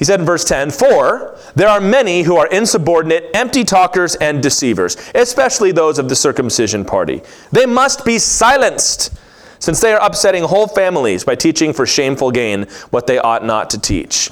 He said in verse 10 For there are many who are insubordinate, empty talkers, and deceivers, especially those of the circumcision party. They must be silenced, since they are upsetting whole families by teaching for shameful gain what they ought not to teach.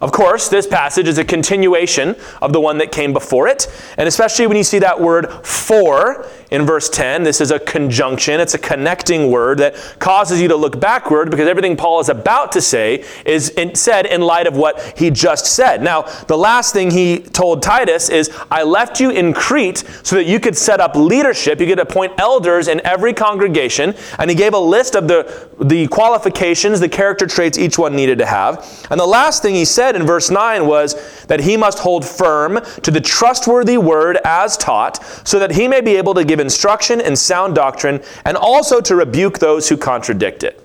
Of course, this passage is a continuation of the one that came before it, and especially when you see that word for in verse 10, this is a conjunction, it's a connecting word that causes you to look backward because everything Paul is about to say is in, said in light of what he just said. Now, the last thing he told Titus is, I left you in Crete so that you could set up leadership, you could appoint elders in every congregation, and he gave a list of the, the qualifications, the character traits each one needed to have. And the last thing he said in verse 9 was that he must hold firm to the trustworthy word as taught, so that he may be able to give instruction and sound doctrine, and also to rebuke those who contradict it.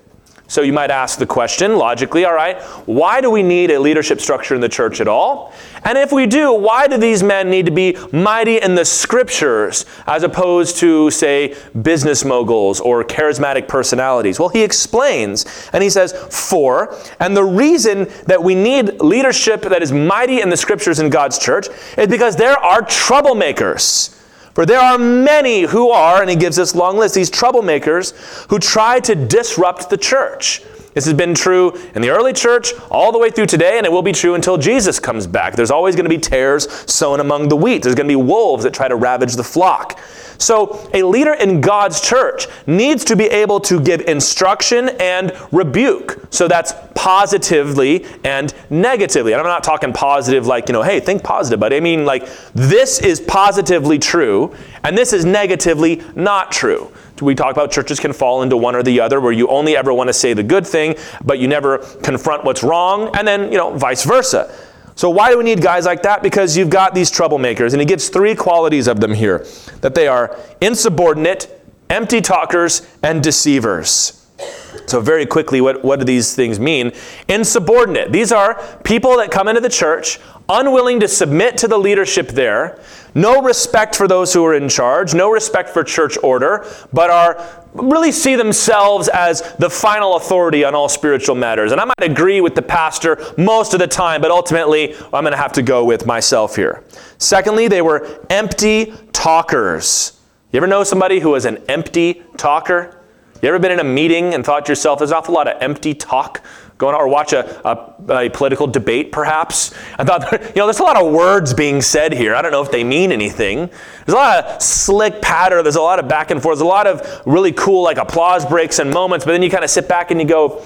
So you might ask the question, logically, all right, why do we need a leadership structure in the church at all? And if we do, why do these men need to be mighty in the scriptures as opposed to, say, business moguls or charismatic personalities? Well, he explains, and he says, for, and the reason that we need leadership that is mighty in the scriptures in God's church is because there are troublemakers. For there are many who are, and he gives this long list, these troublemakers who try to disrupt the church. This has been true in the early church all the way through today, and it will be true until Jesus comes back. There's always going to be tares sown among the wheat. There's going to be wolves that try to ravage the flock. So, a leader in God's church needs to be able to give instruction and rebuke. So, that's positively and negatively. And I'm not talking positive like, you know, hey, think positive, but I mean like this is positively true and this is negatively not true. We talk about churches can fall into one or the other where you only ever want to say the good thing, but you never confront what's wrong, and then, you know, vice versa. So, why do we need guys like that? Because you've got these troublemakers, and he gives three qualities of them here that they are insubordinate, empty talkers, and deceivers. So, very quickly, what, what do these things mean? Insubordinate. These are people that come into the church unwilling to submit to the leadership there, no respect for those who are in charge, no respect for church order, but are really see themselves as the final authority on all spiritual matters. And I might agree with the pastor most of the time, but ultimately I'm going to have to go with myself here. Secondly, they were empty talkers. You ever know somebody who was an empty talker? You ever been in a meeting and thought to yourself, there's an awful lot of empty talk going on, or watch a, a, a, political debate perhaps? I thought, you know, there's a lot of words being said here. I don't know if they mean anything. There's a lot of slick patter. There's a lot of back and forth. There's a lot of really cool like applause breaks and moments, but then you kind of sit back and you go,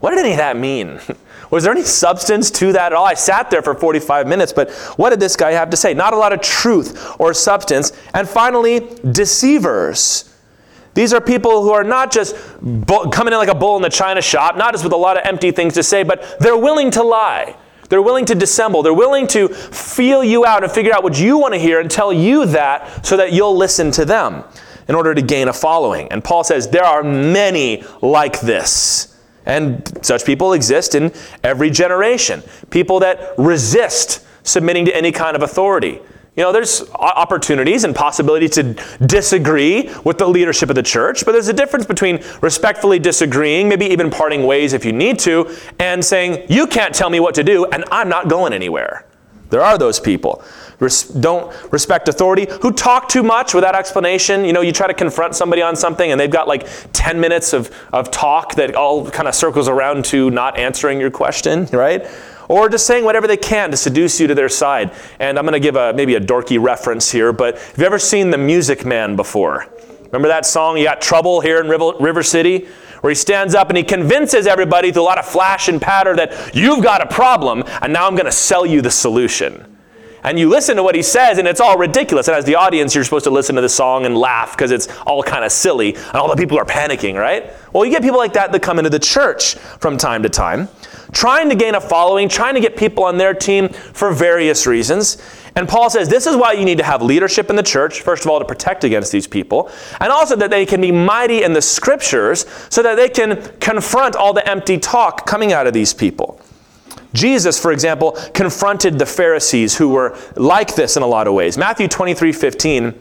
what did any of that mean? Was there any substance to that at all? I sat there for 45 minutes, but what did this guy have to say? Not a lot of truth or substance. And finally, deceivers. These are people who are not just coming in like a bull in the china shop, not just with a lot of empty things to say, but they're willing to lie. They're willing to dissemble. They're willing to feel you out and figure out what you want to hear and tell you that so that you'll listen to them in order to gain a following. And Paul says there are many like this. And such people exist in every generation. People that resist submitting to any kind of authority. You know, there's opportunities and possibility to disagree with the leadership of the church, but there's a difference between respectfully disagreeing, maybe even parting ways if you need to, and saying, You can't tell me what to do, and I'm not going anywhere. There are those people. Res- don't respect authority, who talk too much without explanation. You know, you try to confront somebody on something, and they've got like 10 minutes of, of talk that all kind of circles around to not answering your question, right? Or just saying whatever they can to seduce you to their side. And I'm going to give a maybe a dorky reference here, but have you ever seen The Music Man before? Remember that song, You Got Trouble here in River City? Where he stands up and he convinces everybody through a lot of flash and patter that you've got a problem, and now I'm going to sell you the solution and you listen to what he says and it's all ridiculous. And as the audience, you're supposed to listen to the song and laugh because it's all kind of silly and all the people are panicking, right? Well, you get people like that that come into the church from time to time, trying to gain a following, trying to get people on their team for various reasons. And Paul says this is why you need to have leadership in the church, first of all, to protect against these people, and also that they can be mighty in the scriptures so that they can confront all the empty talk coming out of these people. Jesus, for example, confronted the Pharisees who were like this in a lot of ways. Matthew 23 15,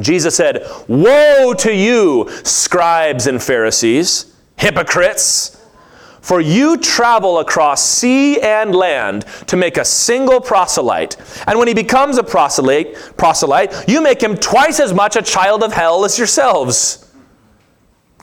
Jesus said, Woe to you, scribes and Pharisees, hypocrites! For you travel across sea and land to make a single proselyte. And when he becomes a proselyte, proselyte, you make him twice as much a child of hell as yourselves.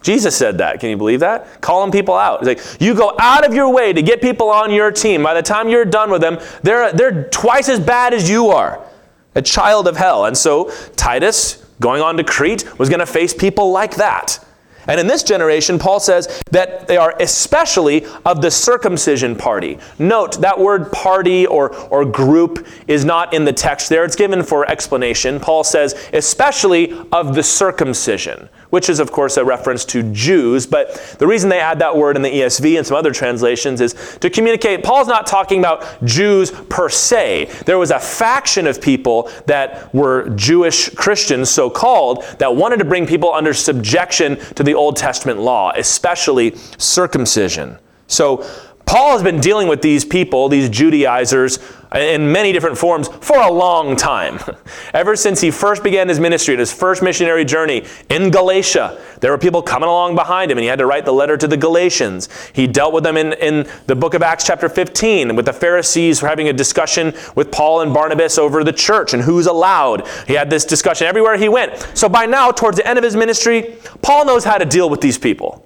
Jesus said that. Can you believe that? Calling people out. Like, you go out of your way to get people on your team. By the time you're done with them, they're, they're twice as bad as you are. A child of hell. And so Titus, going on to Crete, was going to face people like that. And in this generation, Paul says that they are especially of the circumcision party. Note that word party or, or group is not in the text there, it's given for explanation. Paul says, especially of the circumcision which is, of course, a reference to Jews. But the reason they add that word in the ESV and some other translations is to communicate Paul's not talking about Jews per se. There was a faction of people that were Jewish Christians, so called, that wanted to bring people under subjection to the Old Testament law, especially circumcision. So, Paul has been dealing with these people, these Judaizers, in many different forms for a long time. Ever since he first began his ministry, and his first missionary journey in Galatia, there were people coming along behind him, and he had to write the letter to the Galatians. He dealt with them in, in the book of Acts, chapter 15, with the Pharisees having a discussion with Paul and Barnabas over the church and who's allowed. He had this discussion everywhere he went. So by now, towards the end of his ministry, Paul knows how to deal with these people.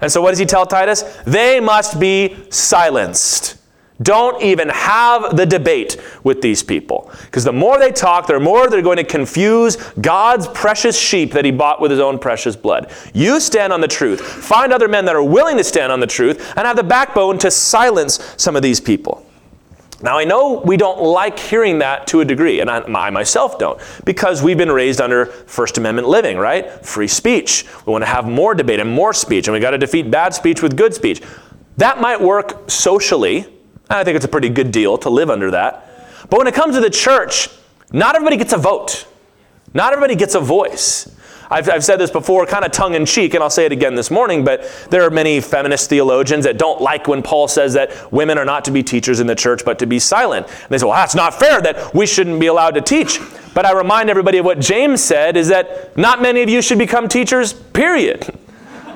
And so what does he tell Titus? They must be silenced. Don't even have the debate with these people. Because the more they talk, the more they're going to confuse God's precious sheep that he bought with his own precious blood. You stand on the truth. Find other men that are willing to stand on the truth and have the backbone to silence some of these people. Now, I know we don't like hearing that to a degree, and I, I, myself don't, because we've been raised under First Amendment living, right? Free speech. We want to have more debate and more speech, and we got to defeat bad speech with good speech. That might work socially. I think it's a pretty good deal to live under that. But when it comes to the church, not everybody gets a vote, not everybody gets a voice. I've, I've said this before, kind of tongue in cheek, and I'll say it again this morning, but there are many feminist theologians that don't like when Paul says that women are not to be teachers in the church, but to be silent. And they say, well, that's not fair that we shouldn't be allowed to teach. But I remind everybody of what James said is that not many of you should become teachers, period.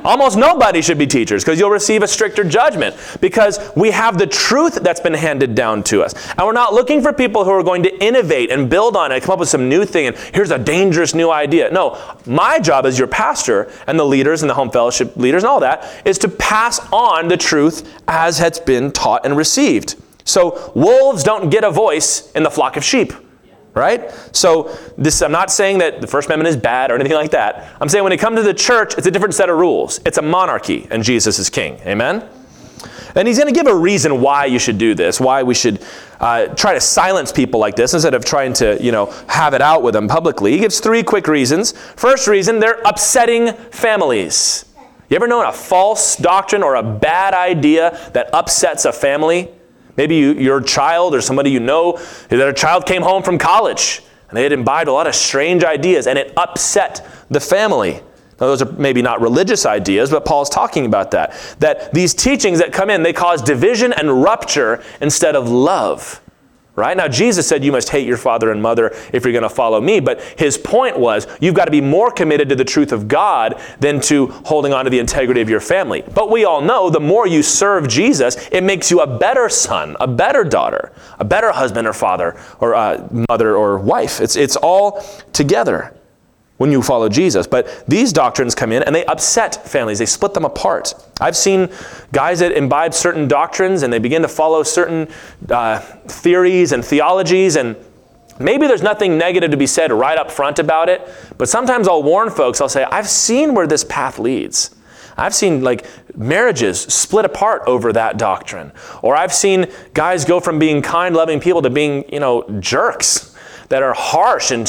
Almost nobody should be teachers because you'll receive a stricter judgment because we have the truth that's been handed down to us. And we're not looking for people who are going to innovate and build on it, come up with some new thing, and here's a dangerous new idea. No, my job as your pastor and the leaders and the home fellowship leaders and all that is to pass on the truth as has been taught and received. So wolves don't get a voice in the flock of sheep right? So this I'm not saying that the First Amendment is bad or anything like that. I'm saying when it comes to the church, it's a different set of rules. It's a monarchy, and Jesus is king. Amen? And he's going to give a reason why you should do this, why we should uh, try to silence people like this instead of trying to, you know, have it out with them publicly. He gives three quick reasons. First reason, they're upsetting families. You ever known a false doctrine or a bad idea that upsets a family? Maybe you, your child or somebody you know, that a child came home from college and they had imbibed a lot of strange ideas and it upset the family. Now, those are maybe not religious ideas, but Paul's talking about that. That these teachings that come in, they cause division and rupture instead of love. Right? Now, Jesus said you must hate your father and mother if you're going to follow me, but his point was you've got to be more committed to the truth of God than to holding on to the integrity of your family. But we all know the more you serve Jesus, it makes you a better son, a better daughter, a better husband or father or uh, mother or wife. It's, it's all together when you follow Jesus. But these doctrines come in and they upset families, they split them apart. I've seen guys that imbibe certain doctrines and they begin to follow certain uh, theories and theologies, and maybe there's nothing negative to be said right up front about it, but sometimes I'll warn folks, I'll say, I've seen where this path leads. I've seen like marriages split apart over that doctrine. Or I've seen guys go from being kind, loving people to being, you know, jerks that are harsh and,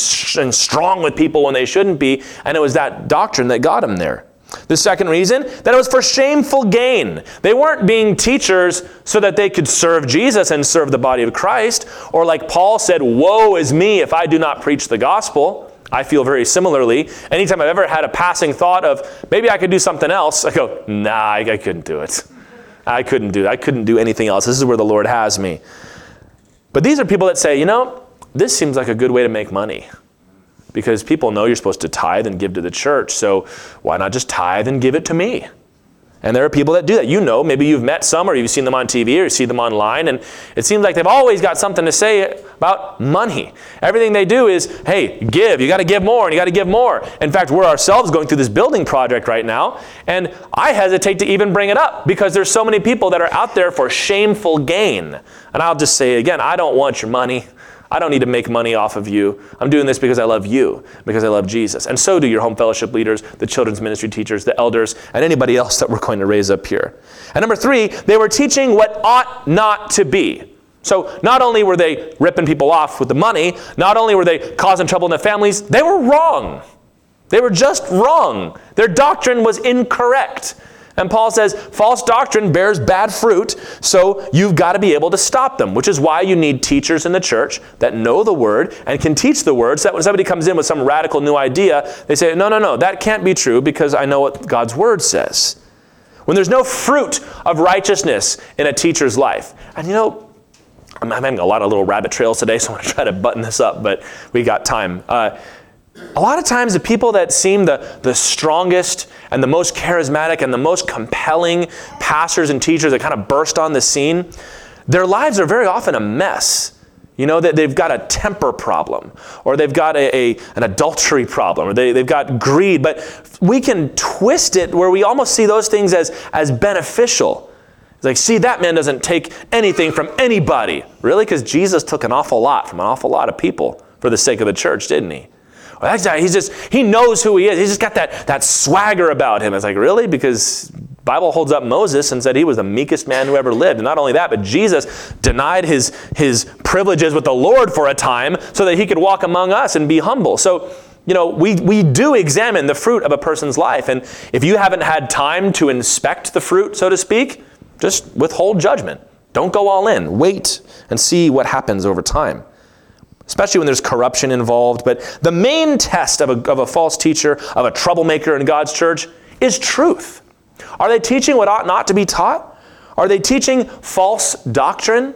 and strong with people when they shouldn't be. And it was that doctrine that got him there. The second reason, that it was for shameful gain. They weren't being teachers so that they could serve Jesus and serve the body of Christ, or like Paul said, Woe is me if I do not preach the gospel. I feel very similarly. Anytime I've ever had a passing thought of maybe I could do something else, I go, Nah, I, I couldn't do it. I couldn't do it. I couldn't do anything else. This is where the Lord has me. But these are people that say, you know, this seems like a good way to make money because people know you're supposed to tithe and give to the church. So why not just tithe and give it to me? And there are people that do that. You know, maybe you've met some or you've seen them on TV or you see them online, and it seems like they've always got something to say about money. Everything they do is, hey, give. You got to give more and you got to give more. In fact, we're ourselves going through this building project right now, and I hesitate to even bring it up because there's so many people that are out there for shameful gain. And I'll just say again, I don't want your money. I don't need to make money off of you. I'm doing this because I love you, because I love Jesus. And so do your home fellowship leaders, the children's ministry teachers, the elders, and anybody else that we're going to raise up here. And number three, they were teaching what ought not to be. So not only were they ripping people off with the money, not only were they causing trouble in their families, they were wrong. They were just wrong. Their doctrine was incorrect. And Paul says false doctrine bears bad fruit, so you've got to be able to stop them, which is why you need teachers in the church that know the word and can teach the word so that when somebody comes in with some radical new idea, they say, no, no, no, that can't be true because I know what God's word says. When there's no fruit of righteousness in a teacher's life, and you know, I'm having a lot of little rabbit trails today, so I'm going to try to button this up, but we got time. Uh, a lot of times, the people that seem the, the strongest and the most charismatic and the most compelling pastors and teachers that kind of burst on the scene, their lives are very often a mess. You know, that they've got a temper problem, or they've got a, a, an adultery problem, or they, they've got greed. But we can twist it where we almost see those things as, as beneficial. It's like, see, that man doesn't take anything from anybody. Really? Because Jesus took an awful lot from an awful lot of people for the sake of the church, didn't he? Well, that guy, he's just, he knows who he is. He's just got that, that swagger about him. It's like, really? Because Bible holds up Moses and said he was the meekest man who ever lived. And not only that, but Jesus denied his, his privileges with the Lord for a time so that he could walk among us and be humble. So, you know, we, we do examine the fruit of a person's life. And if you haven't had time to inspect the fruit, so to speak, just withhold judgment. Don't go all in. Wait and see what happens over time especially when there's corruption involved. But the main test of a, of a false teacher, of a troublemaker in God's church, is truth. Are they teaching what ought not to be taught? Are they teaching false doctrine?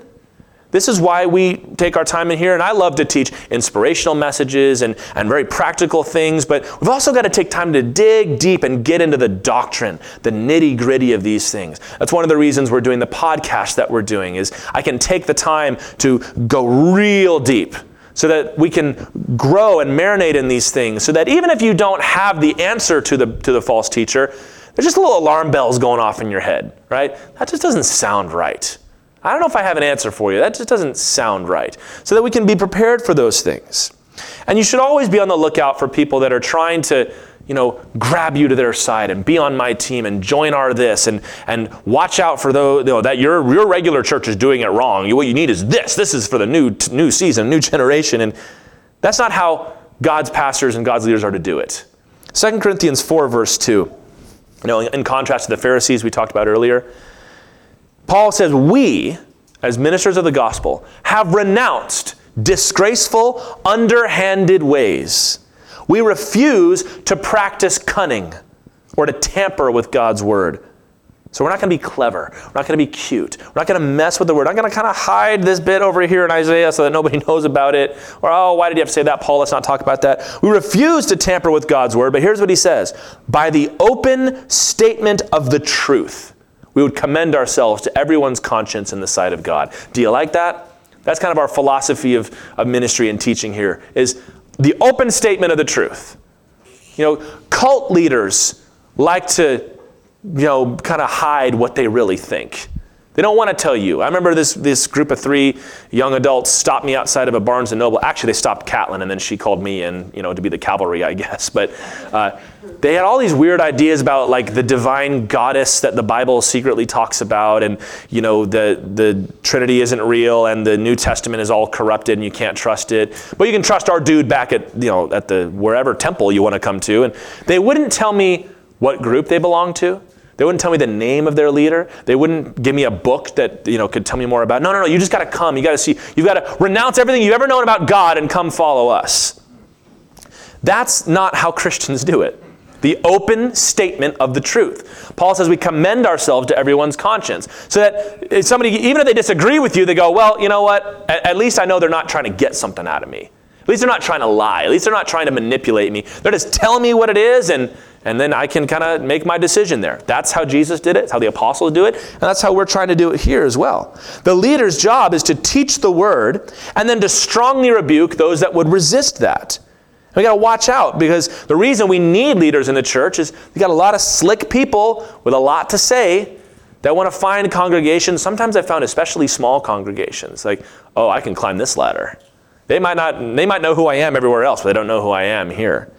This is why we take our time in here, and I love to teach inspirational messages and, and very practical things, but we've also got to take time to dig deep and get into the doctrine, the nitty gritty of these things. That's one of the reasons we're doing the podcast that we're doing, is I can take the time to go real deep so that we can grow and marinate in these things so that even if you don't have the answer to the, to the false teacher, there's just little alarm bells going off in your head, right? That just doesn't sound right. I don't know if I have an answer for you. That just doesn't sound right. So that we can be prepared for those things. And you should always be on the lookout for people that are trying to you know, grab you to their side and be on my team and join our this and, and watch out for those, you know, that your, your regular church is doing it wrong. What you need is this. This is for the new, new season, new generation. And that's not how God's pastors and God's leaders are to do it. 2 Corinthians 4, verse 2. You know, in contrast to the Pharisees we talked about earlier, Paul says, We, as ministers of the gospel, have renounced disgraceful, underhanded ways we refuse to practice cunning or to tamper with God's word. So we're not going to be clever. We're not going to be cute. We're not going to mess with the word. I'm going to kind of hide this bit over here in Isaiah so that nobody knows about it. Or, oh, why did you have to say that, Paul? Let's not talk about that. We refuse to tamper with God's word, but here's what he says By the open statement of the truth, we would commend ourselves to everyone's conscience in the sight of God. Do you like that? That's kind of our philosophy of, of ministry and teaching here is the open statement of the truth. You know, cult leaders like to, you know, kind of hide what they really think. They don't want to tell you. I remember this, this group of three young adults stopped me outside of a Barnes & Noble. Actually, they stopped Catlin, and then she called me in, you know, to be the cavalry, I guess. But uh, they had all these weird ideas about, like, the divine goddess that the Bible secretly talks about, and, you know, the, the Trinity isn't real, and the New Testament is all corrupted, and you can't trust it. But you can trust our dude back at, you know, at the wherever temple you want to come to. And they wouldn't tell me what group they belonged to. They wouldn't tell me the name of their leader. They wouldn't give me a book that you know could tell me more about. No, no, no. You just got to come. You got to see. You've got to renounce everything you've ever known about God and come follow us. That's not how Christians do it. The open statement of the truth. Paul says we commend ourselves to everyone's conscience. So that somebody, even if they disagree with you, they go, well, you know what? At, at least I know they're not trying to get something out of me. At least they're not trying to lie. At least they're not trying to manipulate me. They're just telling me what it is, and, and then I can kind of make my decision there. That's how Jesus did it. How the apostles do it. And that's how we're trying to do it here as well. The leader's job is to teach the word and then to strongly rebuke those that would resist that. We got to watch out because the reason we need leaders in the church is we got a lot of slick people with a lot to say that want to find congregations. Sometimes I found especially small congregations like, oh, I can climb this ladder. They might not they might know who I am everywhere else, but they don't know who I am here.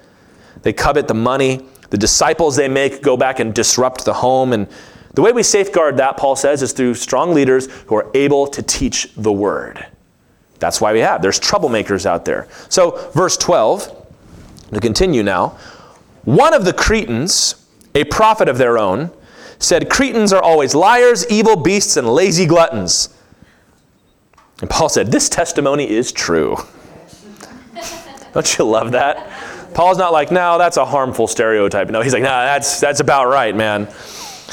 They covet the money. The disciples they make go back and disrupt the home and the way we safeguard that, Paul says, is through strong leaders who are able to teach the word. That's why we have. There's troublemakers out there. So, verse 12, to continue now, one of the Cretans, a prophet of their own, said, Cretans are always liars, evil beasts, and lazy gluttons. And Paul said, This testimony is true. Don't you love that? Paul's not like, no, that's a harmful stereotype. No, he's like, no, that's, that's about right, man.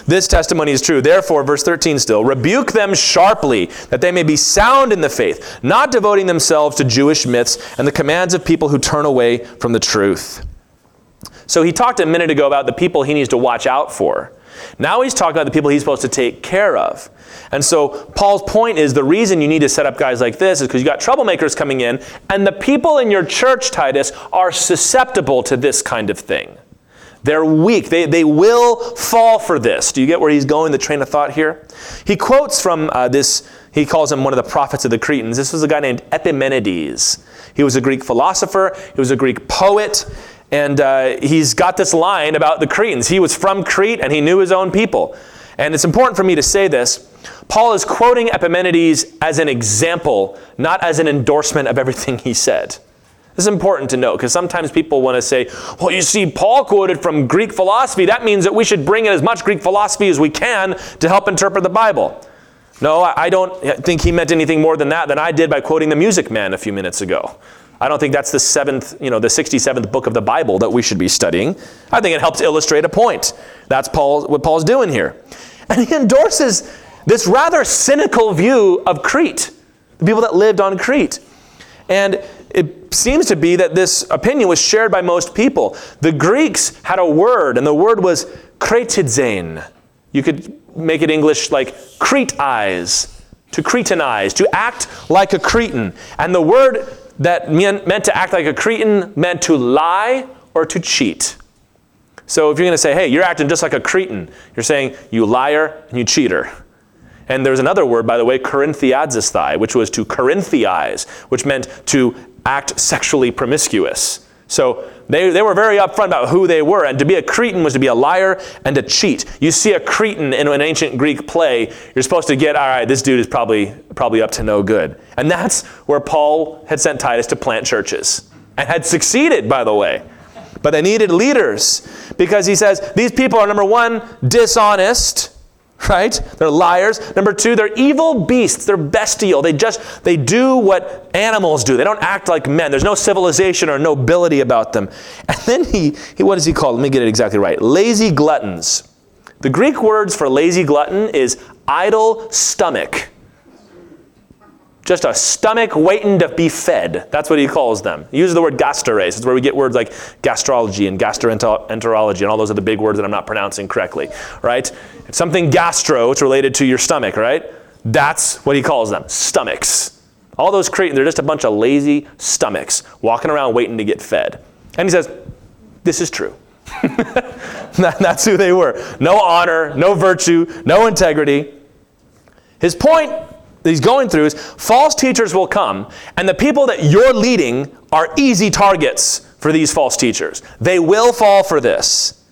This testimony is true. Therefore, verse 13 still, rebuke them sharply, that they may be sound in the faith, not devoting themselves to Jewish myths and the commands of people who turn away from the truth. So he talked a minute ago about the people he needs to watch out for. Now he's talking about the people he's supposed to take care of. And so Paul's point is the reason you need to set up guys like this is because you got troublemakers coming in, and the people in your church, Titus, are susceptible to this kind of thing. They're weak. They, they will fall for this. Do you get where he's going, the train of thought here? He quotes from uh, this, he calls him one of the prophets of the Cretans. This was a guy named Epimenides. He was a Greek philosopher, he was a Greek poet, and uh, he's got this line about the Cretans. He was from Crete and he knew his own people. And it's important for me to say this. Paul is quoting Epimenides as an example, not as an endorsement of everything he said. This is important to note because sometimes people want to say, well, you see, Paul quoted from Greek philosophy. That means that we should bring in as much Greek philosophy as we can to help interpret the Bible. No, I don't think he meant anything more than that than I did by quoting the Music Man a few minutes ago. I don't think that's the seventh, you know, the 67th book of the Bible that we should be studying. I think it helps illustrate a point. That's Paul, what Paul's doing here. And he endorses this rather cynical view of Crete, the people that lived on Crete. And it seems to be that this opinion was shared by most people. The Greeks had a word, and the word was kretizein. You could make it English like Crete-eyes, to Cretanize, to act like a Cretan. And the word that meant to act like a Cretan meant to lie or to cheat. So if you're going to say, hey, you're acting just like a Cretan, you're saying you liar and you cheater. And there's another word, by the way, Corinthiazesthai, which was to Corinthioize, which meant to act sexually promiscuous. So they, they were very upfront about who they were. And to be a Cretan was to be a liar and to cheat. You see a Cretan in an ancient Greek play, you're supposed to get, all right, this dude is probably, probably up to no good. And that's where Paul had sent Titus to plant churches and had succeeded, by the way. But they needed leaders because he says these people are, number one, dishonest right? They're liars. Number two, they're evil beasts. They're bestial. They just they do what animals do. They don't act like men. There's no civilization or nobility about them. And then he, he what does he call? Let me get it exactly right. Lazy gluttons. The Greek words for lazy glutton is idle stomach just a stomach waiting to be fed. That's what he calls them. He uses the word gasteres. It's where we get words like gastrology and gastroenterology and all those are the big words that I'm not pronouncing correctly, right? If something gastro, it's related to your stomach, right? That's what he calls them, stomachs. All those Cretans, they're just a bunch of lazy stomachs walking around waiting to get fed. And he says, this is true. That's who they were. No honor, no virtue, no integrity. His point he's going through is false teachers will come, and the people that you're leading are easy targets for these false teachers. They will fall for this.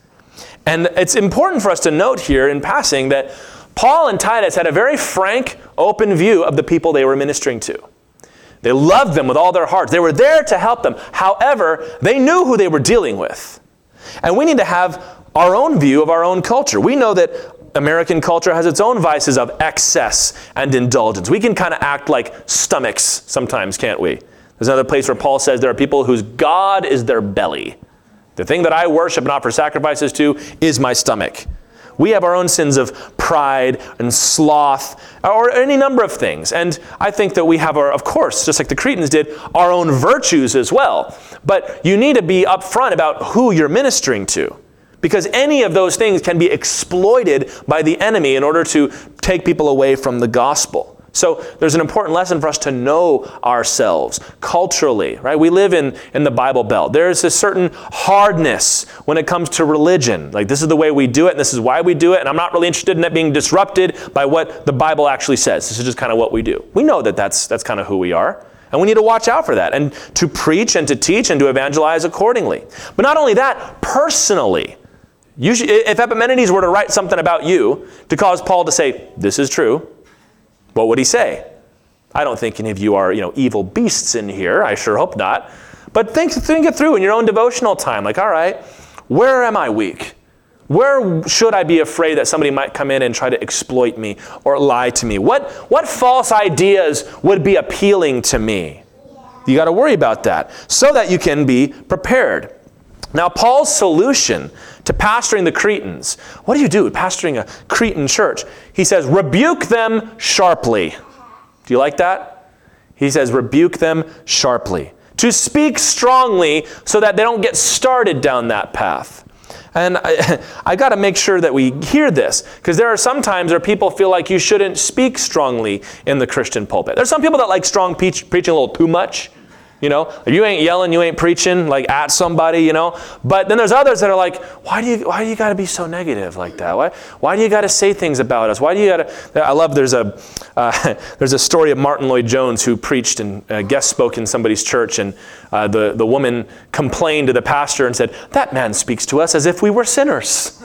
And it's important for us to note here in passing that Paul and Titus had a very frank, open view of the people they were ministering to. They loved them with all their hearts. They were there to help them. However, they knew who they were dealing with. And we need to have our own view of our own culture. We know that American culture has its own vices of excess and indulgence. We can kind of act like stomachs sometimes, can't we? There's another place where Paul says there are people whose God is their belly. The thing that I worship and offer sacrifices to is my stomach. We have our own sins of pride and sloth, or any number of things. And I think that we have our, of course, just like the Cretans did, our own virtues as well. But you need to be upfront about who you're ministering to. Because any of those things can be exploited by the enemy in order to take people away from the gospel. So there's an important lesson for us to know ourselves culturally, right? We live in, in the Bible Belt. There's a certain hardness when it comes to religion. Like, this is the way we do it, and this is why we do it, and I'm not really interested in it being disrupted by what the Bible actually says. This is just kind of what we do. We know that that's, that's kind of who we are. And we need to watch out for that and to preach and to teach and to evangelize accordingly. But not only that, personally, should, if Epimenides were to write something about you to cause Paul to say, This is true, what would he say? I don't think any of you are, you know, evil beasts in here. I sure hope not. But think, think it through in your own devotional time. Like, all right, where am I weak? Where should I be afraid that somebody might come in and try to exploit me or lie to me? What, what false ideas would be appealing to me? You got to worry about that so that you can be prepared. Now, Paul's solution to pastoring the Cretans. What do you do pastoring a Cretan church? He says, rebuke them sharply. Do you like that? He says, rebuke them sharply. To speak strongly so that they don't get started down that path. And I, I got to make sure that we hear this because there are some times where people feel like you shouldn't speak strongly in the Christian pulpit. There's some people that like strong preach, preaching a little too much. You know, you ain't yelling, you ain't preaching like at somebody, you know. But then there's others that are like, why do you why do you got to be so negative like that? Why why do you got to say things about us? Why do you got to? I love there's a uh, there's a story of Martyn Lloyd-Jones who preached and uh, guest spoke in somebody's church, and uh, the the woman complained to the pastor and said, "That man speaks to us as if we were sinners."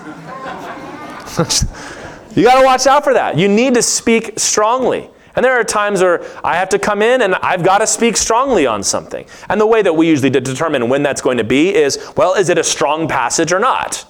you got to watch out for that. You need to speak strongly. And there are times where I have to come in and I've got to speak strongly on something. And the way that we usually determine when that's going to be is well, is it a strong passage or not?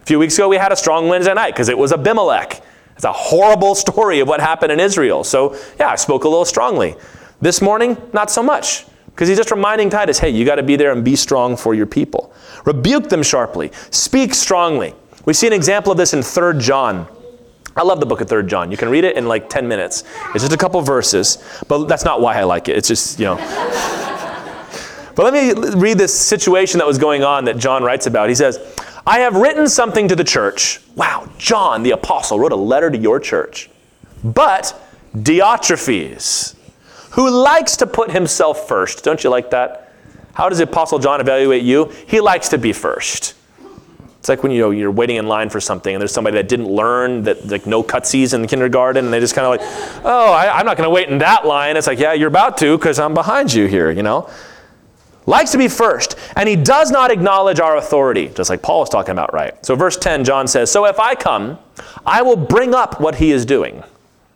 A few weeks ago, we had a strong Wednesday night because it was Abimelech. It's a horrible story of what happened in Israel. So, yeah, I spoke a little strongly. This morning, not so much. Because he's just reminding Titus, hey, you got to be there and be strong for your people. Rebuke them sharply. Speak strongly. We see an example of this in 3 John. I love the book of Third John. You can read it in like 10 minutes. It's just a couple verses, but that's not why I like it. It's just, you know. but let me read this situation that was going on that John writes about. He says, I have written something to the church. Wow, John the apostle wrote a letter to your church. But Diotrephes, who likes to put himself first. Don't you like that? How does the apostle John evaluate you? He likes to be first. It's like when you know you're waiting in line for something and there's somebody that didn't learn that like no cutsies in kindergarten and they just kind of like, oh, I, am not going to wait in that line. It's like, yeah, you're about to because I'm behind you here. You know, likes to be first, and he does not acknowledge our authority, just like Paul was talking about, right? So verse 10, John says, so if I come, I will bring up what he is doing.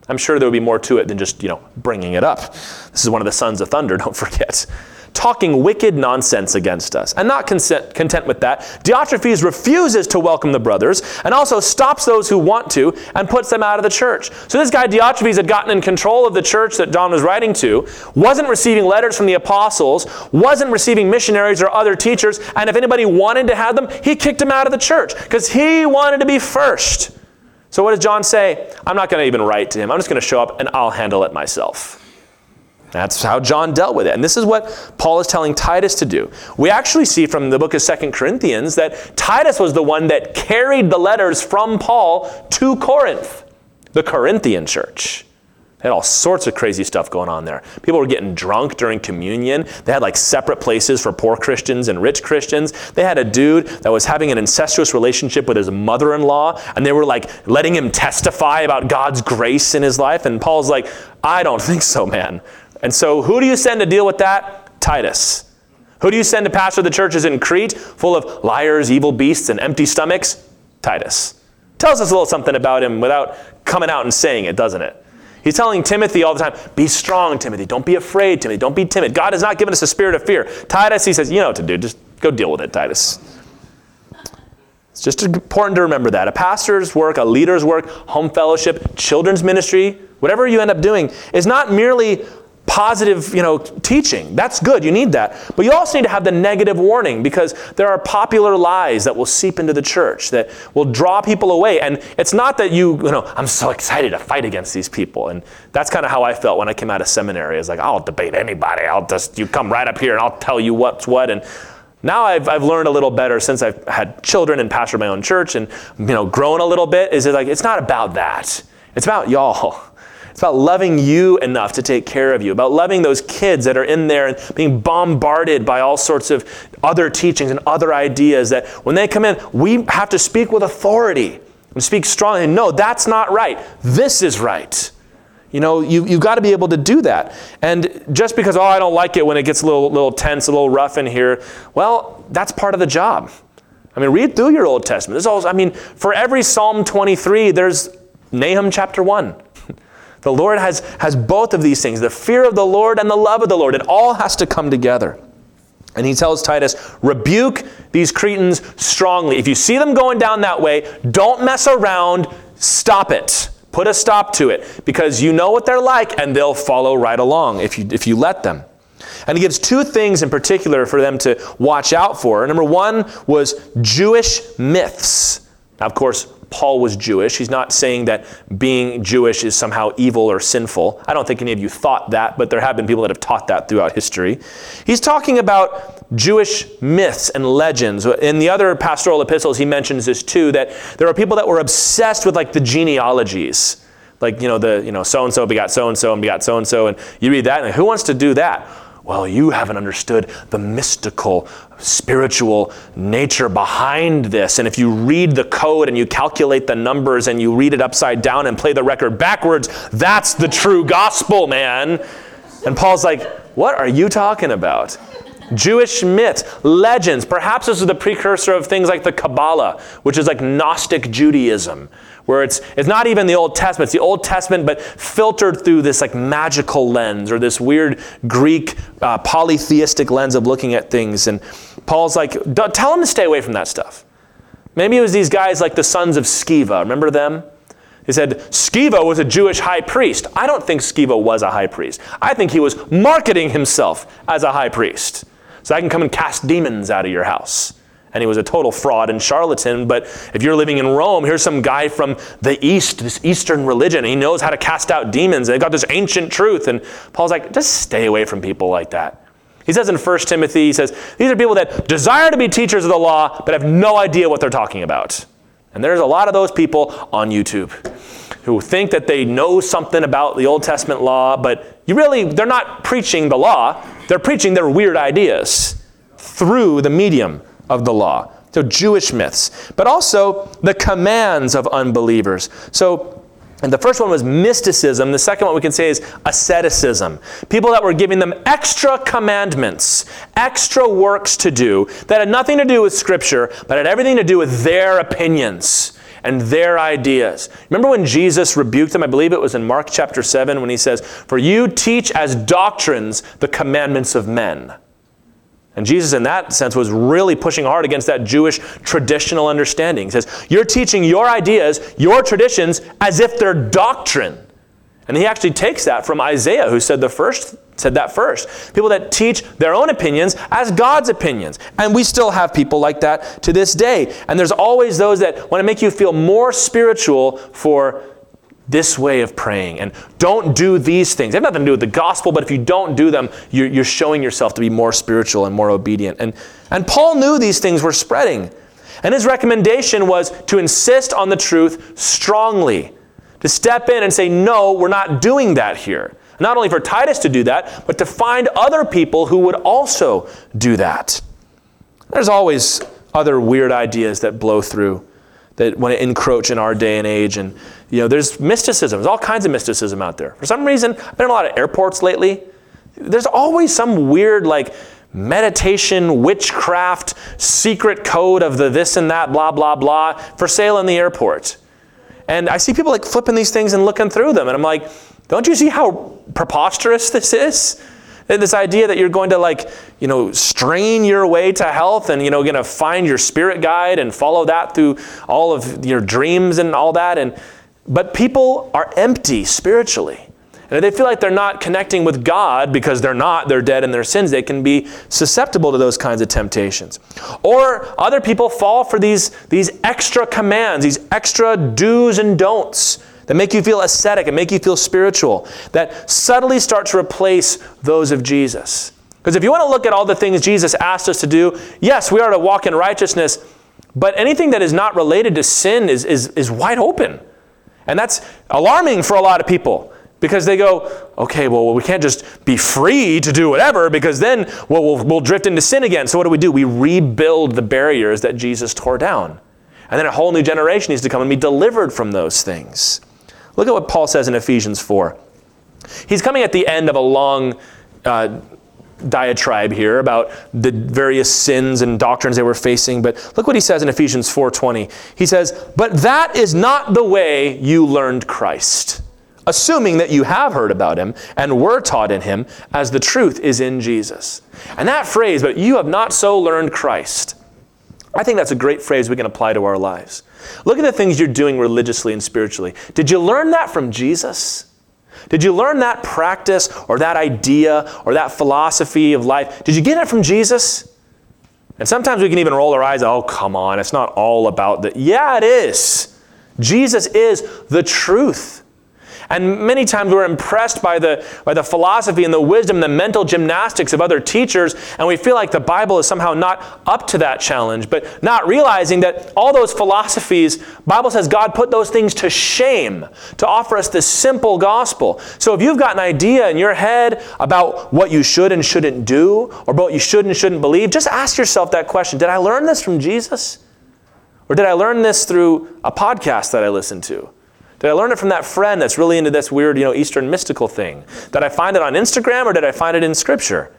I'm sure there would be more to it than just you know bringing it up. This is one of the sons of thunder. Don't forget talking wicked nonsense against us. And not content with that, Diotrephes refuses to welcome the brothers and also stops those who want to and puts them out of the church. So this guy Diotrephes had gotten in control of the church that John was writing to, wasn't receiving letters from the apostles, wasn't receiving missionaries or other teachers, and if anybody wanted to have them, he kicked them out of the church because he wanted to be first. So what does John say? I'm not going to even write to him. I'm just going to show up and I'll handle it myself. That's how John dealt with it. And this is what Paul is telling Titus to do. We actually see from the book of Second Corinthians that Titus was the one that carried the letters from Paul to Corinth, the Corinthian church. They had all sorts of crazy stuff going on there. People were getting drunk during communion. They had like separate places for poor Christians and rich Christians. They had a dude that was having an incestuous relationship with his mother in law, and they were like letting him testify about God's grace in his life. And Paul's like, I don't think so, man. And so, who do you send to deal with that? Titus. Who do you send to pastor the churches in Crete, full of liars, evil beasts, and empty stomachs? Titus. Tells us a little something about him without coming out and saying it, doesn't it? He's telling Timothy all the time, be strong, Timothy. Don't be afraid, Timothy. Don't be timid. God has not given us a spirit of fear. Titus, he says, you know what to do. Just go deal with it, Titus. It's just important to remember that. A pastor's work, a leader's work, home fellowship, children's ministry, whatever you end up doing, is not merely positive, you know, teaching. That's good. You need that. But you also need to have the negative warning because there are popular lies that will seep into the church that will draw people away. And it's not that you, you know, I'm so excited to fight against these people. And that's kind of how I felt when I came out of seminary. It's like, I'll debate anybody. I'll just, you come right up here and I'll tell you what's what. And now I've, I've learned a little better since I've had children and pastored my own church and, you know, grown a little bit is it like, it's not about that. It's about y'all. It's about loving you enough to take care of you, about loving those kids that are in there and being bombarded by all sorts of other teachings and other ideas that when they come in, we have to speak with authority and speak strongly. No, that's not right. This is right. You know, you, you've got to be able to do that. And just because, oh, I don't like it when it gets a little, little tense, a little rough in here, well, that's part of the job. I mean, read through your Old Testament. There's always, I mean, for every Psalm 23, there's Nahum chapter 1. The Lord has, has both of these things the fear of the Lord and the love of the Lord. It all has to come together. And he tells Titus, rebuke these Cretans strongly. If you see them going down that way, don't mess around, stop it. Put a stop to it because you know what they're like and they'll follow right along if you, if you let them. And he gives two things in particular for them to watch out for. Number one was Jewish myths. Now, of course, Paul was Jewish. He's not saying that being Jewish is somehow evil or sinful. I don't think any of you thought that, but there have been people that have taught that throughout history. He's talking about Jewish myths and legends. In the other pastoral epistles, he mentions this too that there are people that were obsessed with like the genealogies. Like, you know, the, you know, so and so begot so and so and begot so and so. And you read that, and who wants to do that? Well, you haven't understood the mystical, spiritual nature behind this. And if you read the code and you calculate the numbers and you read it upside down and play the record backwards, that's the true gospel, man. And Paul's like, What are you talking about? Jewish myths, legends. Perhaps this is the precursor of things like the Kabbalah, which is like Gnostic Judaism, where it's, it's not even the Old Testament, it's the Old Testament, but filtered through this like magical lens or this weird Greek uh, polytheistic lens of looking at things. And Paul's like, tell them to stay away from that stuff. Maybe it was these guys like the sons of Sceva. Remember them? He said Sceva was a Jewish high priest. I don't think Sceva was a high priest. I think he was marketing himself as a high priest. So I can come and cast demons out of your house and he was a total fraud and charlatan. But if you're living in Rome, here's some guy from the East, this Eastern religion. He knows how to cast out demons. They've got this ancient truth. And Paul's like, just stay away from people like that. He says in 1 Timothy, he says, these are people that desire to be teachers of the law, but have no idea what they're talking about. And there's a lot of those people on YouTube who think that they know something about the Old Testament law, but you really, they're not preaching the law, they're preaching their weird ideas through the medium of the law. So, Jewish myths, but also the commands of unbelievers. So, and the first one was mysticism. The second one we can say is asceticism. People that were giving them extra commandments, extra works to do that had nothing to do with Scripture, but had everything to do with their opinions and their ideas. Remember when Jesus rebuked them? I believe it was in Mark chapter 7 when he says, For you teach as doctrines the commandments of men. And Jesus, in that sense, was really pushing hard against that Jewish traditional understanding. He says, You're teaching your ideas, your traditions, as if they're doctrine. And he actually takes that from Isaiah, who said the first said that first. People that teach their own opinions as God's opinions. And we still have people like that to this day. And there's always those that want to make you feel more spiritual for this way of praying and don't do these things. They have nothing to do with the gospel, but if you don't do them, you're, you're showing yourself to be more spiritual and more obedient. And, and Paul knew these things were spreading. And his recommendation was to insist on the truth strongly, to step in and say, no, we're not doing that here. Not only for Titus to do that, but to find other people who would also do that. There's always other weird ideas that blow through that want to encroach in our day and age. And, you know, there's mysticism. There's all kinds of mysticism out there. For some reason, I've been in a lot of airports lately. There's always some weird, like, meditation, witchcraft, secret code of the this and that, blah, blah, blah, for sale in the airport. And I see people like flipping these things and looking through them. And I'm like, don't you see how preposterous this is? This idea that you're going to like, you know, strain your way to health and, you know, going to find your spirit guide and follow that through all of your dreams and all that. And, but people are empty spiritually. And they feel like they're not connecting with God because they're not, they're dead in their sins, they can be susceptible to those kinds of temptations. Or other people fall for these, these extra commands, these extra do's and don'ts that make you feel ascetic and make you feel spiritual, that subtly start to replace those of Jesus. Because if you want to look at all the things Jesus asked us to do, yes, we are to walk in righteousness, but anything that is not related to sin is, is, is wide open. And that's alarming for a lot of people because they go, okay, well, we can't just be free to do whatever because then well, we'll, we'll drift into sin again. So what do we do? We rebuild the barriers that Jesus tore down. And then a whole new generation needs to come and be delivered from those things. Look at what Paul says in Ephesians 4. He's coming at the end of a long uh, diatribe here about the various sins and doctrines they were facing but look what he says in ephesians 4.20 he says but that is not the way you learned christ assuming that you have heard about him and were taught in him as the truth is in jesus. And that phrase but you have not so learned christ i think that's a great phrase we can apply to our lives look at the things you're doing religiously and spiritually did you learn that from jesus did you learn that practice or that idea or that philosophy of life? Did you get it from Jesus? And sometimes we can even roll our eyes, oh, come on, it's not all about that. Yeah, it is. Jesus is the truth. And many times we're impressed by the, by the philosophy and the wisdom, the mental gymnastics of other teachers, and we feel like the Bible is somehow not up to that challenge, but not realizing that all those philosophies, Bible says God put those things to shame to offer us this simple gospel. So if you've got an idea in your head about what you should and shouldn't do, or about what you should and shouldn't believe, just ask yourself that question Did I learn this from Jesus? Or did I learn this through a podcast that I listened to? Did I learn it from that friend that's really into this weird, you know, Eastern mystical thing? Did I find it on Instagram or did I find it in Scripture?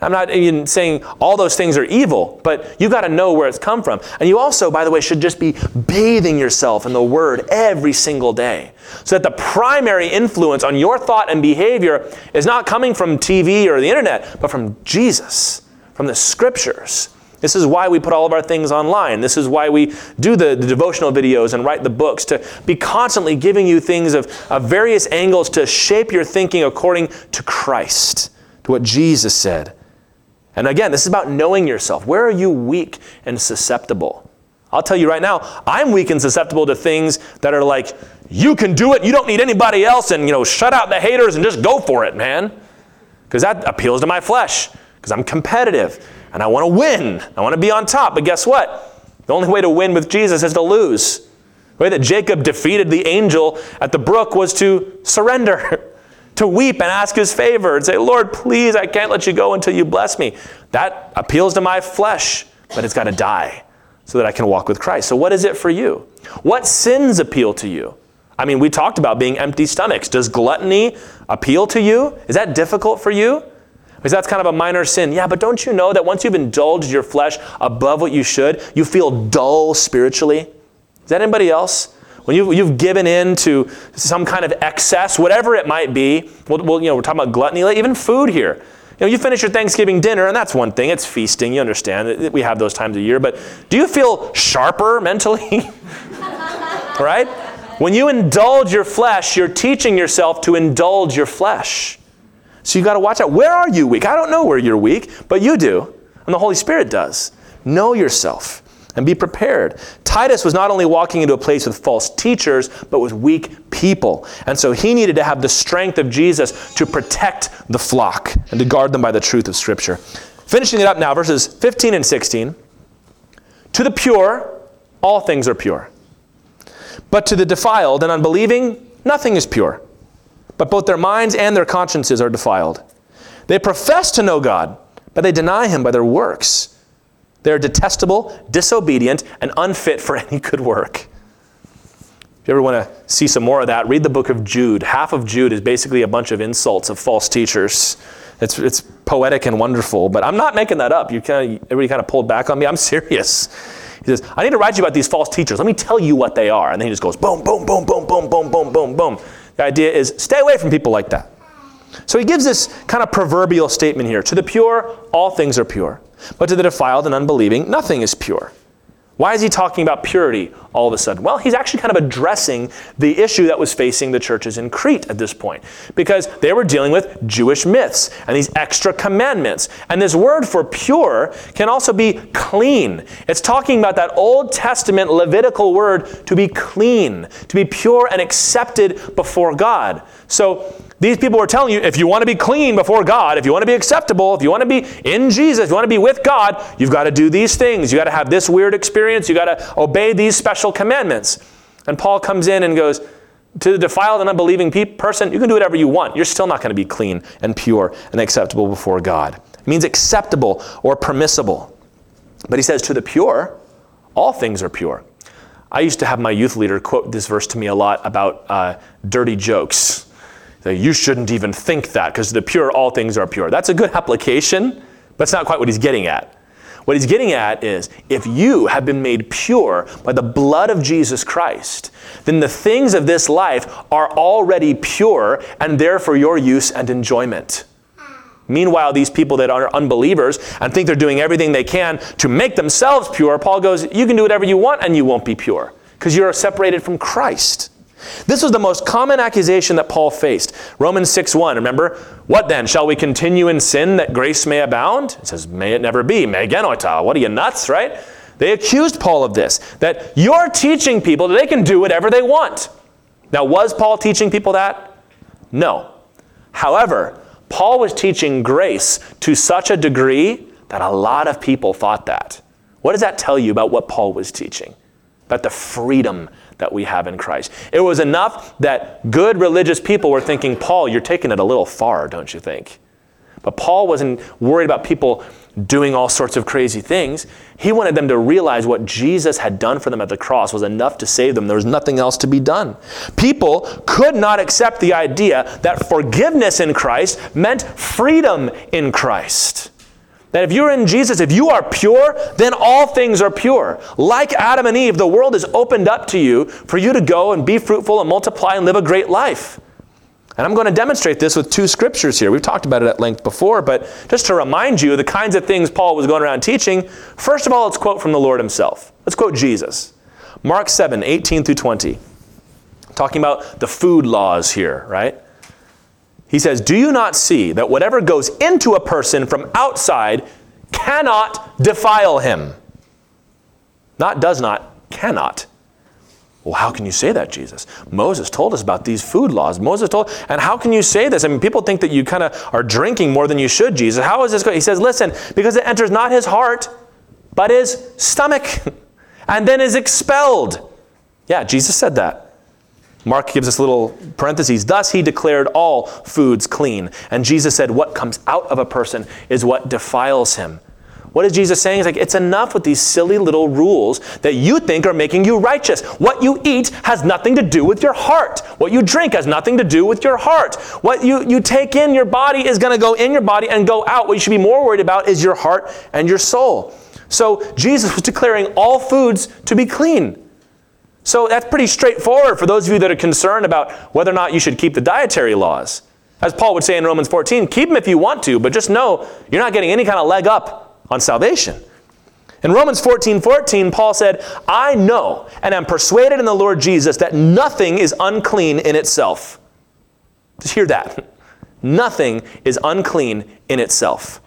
I'm not even saying all those things are evil, but you got to know where it's come from. And you also, by the way, should just be bathing yourself in the Word every single day. So that the primary influence on your thought and behavior is not coming from TV or the internet, but from Jesus, from the Scriptures. This is why we put all of our things online. This is why we do the, the devotional videos and write the books to be constantly giving you things of, of various angles to shape your thinking according to Christ, to what Jesus said. And again, this is about knowing yourself. Where are you weak and susceptible? I'll tell you right now, I'm weak and susceptible to things that are like, you can do it, you don't need anybody else, and you know, shut out the haters and just go for it, man. Because that appeals to my flesh, because I'm competitive and I want to win. I want to be on top. But guess what? The only way to win with Jesus is to lose. The way that Jacob defeated the angel at the brook was to surrender, to weep and ask his favor and say, Lord, please, I can't let you go until you bless me. That appeals to my flesh, but it's got to die so that I can walk with Christ. So, what is it for you? What sins appeal to you? I mean, we talked about being empty stomachs. Does gluttony appeal to you? Is that difficult for you? Because that's kind of a minor sin. Yeah, but don't you know that once you've indulged your flesh above what you should, you feel dull spiritually? Is that anybody else? When you, you've given in to some kind of excess, whatever it might be, well, well, you know, we're talking about gluttony, even food here. You know, you finish your Thanksgiving dinner, and that's one thing. It's feasting. You understand. We have those times a year. But do you feel sharper mentally? right? When you indulge your flesh, you're teaching yourself to indulge your flesh. So you got to watch out. Where are you weak? I don't know where you're weak, but you do. And the Holy Spirit does. Know yourself and be prepared. Titus was not only walking into a place with false teachers, but with weak people. And so he needed to have the strength of Jesus to protect the flock and to guard them by the truth of Scripture. Finishing it up now, verses 15 and 16. To the pure, all things are pure. But to the defiled and unbelieving, nothing is pure but both their minds and their consciences are defiled. They profess to know God, but they deny him by their works. They are detestable, disobedient, and unfit for any good work. If you ever want to see some more of that, read the book of Jude. Half of Jude is basically a bunch of insults of false teachers. It's, it's poetic and wonderful, but I'm not making that up. You kind of, everybody kind of pulled back on me. I'm serious. He says, I need to write you about these false teachers. Let me tell you what they are. And then he just goes boom, boom, boom, boom, boom, boom, boom, boom, boom. The idea is stay away from people like that. So he gives this kind of proverbial statement here To the pure, all things are pure. But to the defiled and unbelieving, nothing is pure. Why is he talking about purity all of a sudden? Well, he's actually kind of addressing the issue that was facing the churches in Crete at this point, because they were dealing with Jewish myths and these extra commandments. And this word for pure can also be clean. It's talking about that Old Testament Levitical word to be clean, to be pure and accepted before God. So, these people were telling you if you want to be clean before God, if you want to be acceptable, if you want to be in Jesus, if you want to be with God, you've got to do these things. You got to have this weird experience. You got to obey these special commandments. And Paul comes in and goes, to the defiled and unbelieving pe- person, you can do whatever you want. You're still not going to be clean and pure and acceptable before God. It means acceptable or permissible. But he says, to the pure, all things are pure. I used to have my youth leader quote this verse to me a lot about uh, dirty jokes that you shouldn't even think that because the pure, all things are pure. That's a good application, but it's not quite what he's getting at. What he's getting at is if you have been made pure by the blood of Jesus Christ, then the things of this life are already pure and there for your use and enjoyment. Meanwhile, these people that are unbelievers and think they're doing everything they can to make themselves pure, Paul goes, You can do whatever you want and you won't be pure because you're separated from Christ. This was the most common accusation that Paul faced. Romans 6:1, remember? What then? Shall we continue in sin that grace may abound? It says, may it never be. Me genoita. What are you nuts, right? They accused Paul of this, that you're teaching people that they can do whatever they want. Now, was Paul teaching people that? No. However, Paul was teaching grace to such a degree that a lot of people thought that. What does that tell you about what Paul was teaching? About the freedom that we have in Christ. It was enough that good religious people were thinking, Paul, you're taking it a little far, don't you think? But Paul wasn't worried about people doing all sorts of crazy things. He wanted them to realize what Jesus had done for them at the cross was enough to save them. There was nothing else to be done. People could not accept the idea that forgiveness in Christ meant freedom in Christ. That if you're in Jesus, if you are pure, then all things are pure. Like Adam and Eve, the world is opened up to you for you to go and be fruitful and multiply and live a great life. And I'm going to demonstrate this with two scriptures here. We've talked about it at length before, but just to remind you the kinds of things Paul was going around teaching, first of all, let's quote from the Lord himself. Let's quote Jesus. Mark 7, 18 through 20. Talking about the food laws here, right? He says, Do you not see that whatever goes into a person from outside cannot defile him? Not does not, cannot. Well, how can you say that, Jesus? Moses told us about these food laws. Moses told, and how can you say this? I mean, people think that you kind of are drinking more than you should, Jesus. How is this going? He says, listen, because it enters not his heart, but his stomach, and then is expelled. Yeah, Jesus said that. Mark gives us little parentheses. Thus he declared all foods clean. And Jesus said, What comes out of a person is what defiles him. What is Jesus saying? He's like, it's enough with these silly little rules that you think are making you righteous. What you eat has nothing to do with your heart. What you drink has nothing to do with your heart. What you, you take in your body is going to go in your body and go out. What you should be more worried about is your heart and your soul. So Jesus was declaring all foods to be clean. So that's pretty straightforward for those of you that are concerned about whether or not you should keep the dietary laws. As Paul would say in Romans 14, keep them if you want to, but just know you're not getting any kind of leg up on salvation. In Romans 14 14, Paul said, I know and am persuaded in the Lord Jesus that nothing is unclean in itself. Just hear that. Nothing is unclean in itself,